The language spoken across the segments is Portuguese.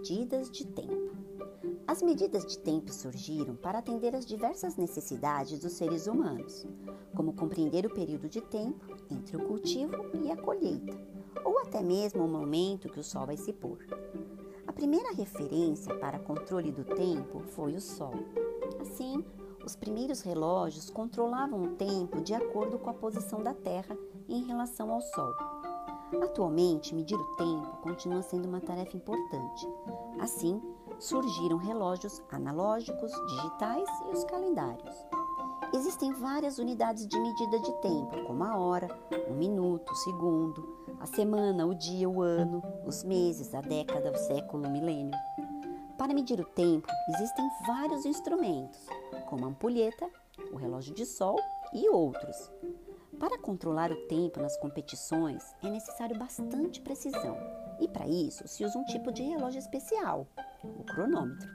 medidas de tempo. As medidas de tempo surgiram para atender às diversas necessidades dos seres humanos, como compreender o período de tempo entre o cultivo e a colheita, ou até mesmo o momento que o sol vai se pôr. A primeira referência para controle do tempo foi o sol. Assim, os primeiros relógios controlavam o tempo de acordo com a posição da Terra em relação ao Sol. Atualmente, medir o tempo continua sendo uma tarefa importante. Assim, surgiram relógios analógicos, digitais e os calendários. Existem várias unidades de medida de tempo, como a hora, o minuto, o segundo, a semana, o dia, o ano, os meses, a década, o século, o milênio. Para medir o tempo, existem vários instrumentos, como a ampulheta, o relógio de sol e outros. Para controlar o tempo nas competições é necessário bastante precisão, e para isso se usa um tipo de relógio especial, o cronômetro.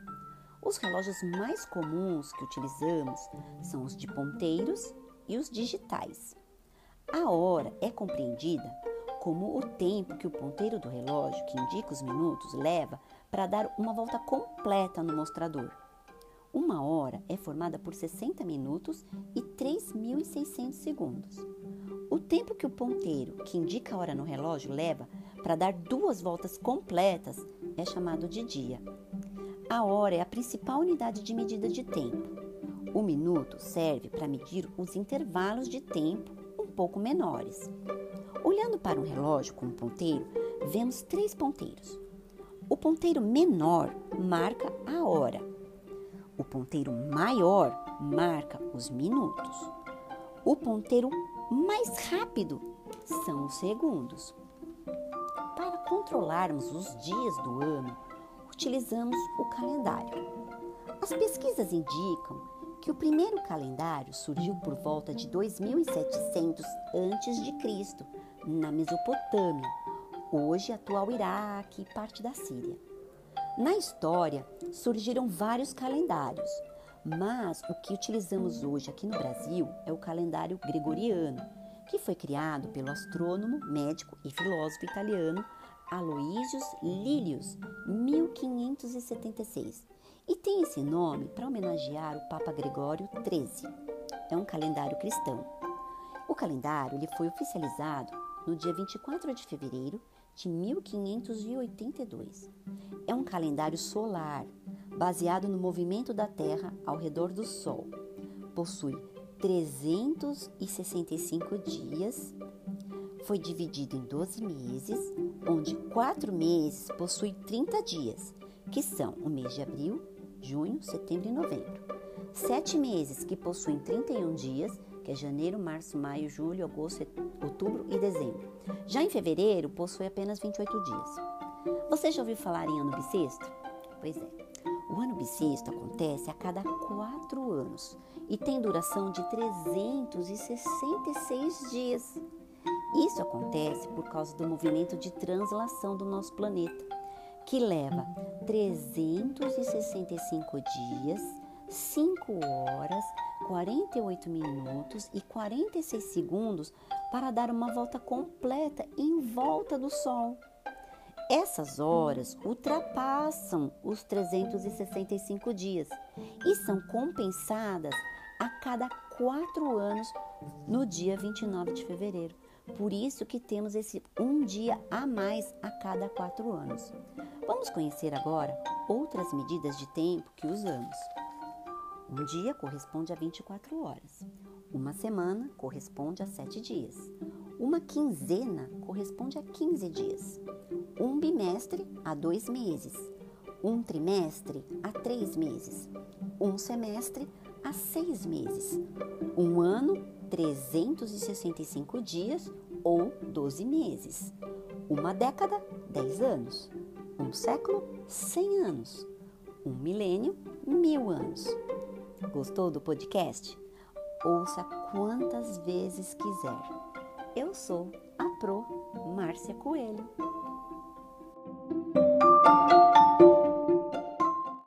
Os relógios mais comuns que utilizamos são os de ponteiros e os digitais. A hora é compreendida como o tempo que o ponteiro do relógio, que indica os minutos, leva para dar uma volta completa no mostrador. Uma hora é formada por 60 minutos e 3.600 segundos. O tempo que o ponteiro, que indica a hora no relógio, leva para dar duas voltas completas é chamado de dia. A hora é a principal unidade de medida de tempo. O minuto serve para medir os intervalos de tempo um pouco menores. Olhando para um relógio com um ponteiro, vemos três ponteiros. O ponteiro menor marca a hora. Ponteiro maior marca os minutos. O ponteiro mais rápido são os segundos. Para controlarmos os dias do ano, utilizamos o calendário. As pesquisas indicam que o primeiro calendário surgiu por volta de 2700 a.C., na Mesopotâmia, hoje atual Iraque e parte da Síria. Na história, surgiram vários calendários, mas o que utilizamos hoje aqui no Brasil é o calendário gregoriano, que foi criado pelo astrônomo, médico e filósofo italiano Aloysius Lilius, 1576, e tem esse nome para homenagear o Papa Gregório XIII. É um calendário cristão. O calendário ele foi oficializado no dia 24 de fevereiro de 1582. É um calendário solar baseado no movimento da Terra ao redor do Sol. Possui 365 dias, foi dividido em 12 meses, onde quatro meses possuem 30 dias, que são o mês de abril, junho, setembro e novembro. Sete meses que possuem 31 dias, que é janeiro, março, maio, julho, agosto, outubro e dezembro. Já em fevereiro, possui apenas 28 dias. Você já ouviu falar em ano bissexto? Pois é. O ano bissexto acontece a cada quatro anos e tem duração de 366 dias. Isso acontece por causa do movimento de translação do nosso planeta, que leva 365 dias, 5 horas, 48 minutos e 46 segundos para dar uma volta completa em volta do Sol. Essas horas ultrapassam os 365 dias e são compensadas a cada quatro anos no dia 29 de fevereiro. Por isso que temos esse um dia a mais a cada quatro anos. Vamos conhecer agora outras medidas de tempo que usamos. Um dia corresponde a 24 horas. Uma semana corresponde a 7 dias. Uma quinzena corresponde a 15 dias. Um bimestre a dois meses. Um trimestre a três meses. Um semestre a seis meses. Um ano, 365 dias ou 12 meses. Uma década, 10 anos. Um século, 100 anos. Um milênio, mil anos. Gostou do podcast? Ouça quantas vezes quiser. Eu sou a Pro Márcia Coelho.